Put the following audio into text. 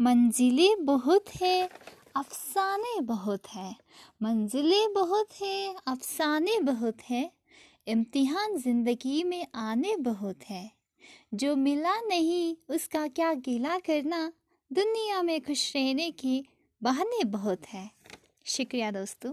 मंजिलें बहुत है, अफसाने बहुत है। मंजिलें बहुत है, अफसाने बहुत है। इम्तिहान ज़िंदगी में आने बहुत है। जो मिला नहीं, उसका क्या गिला करना? दुनिया में खुश रहने की बहाने बहुत है। शुक्रिया दोस्तों।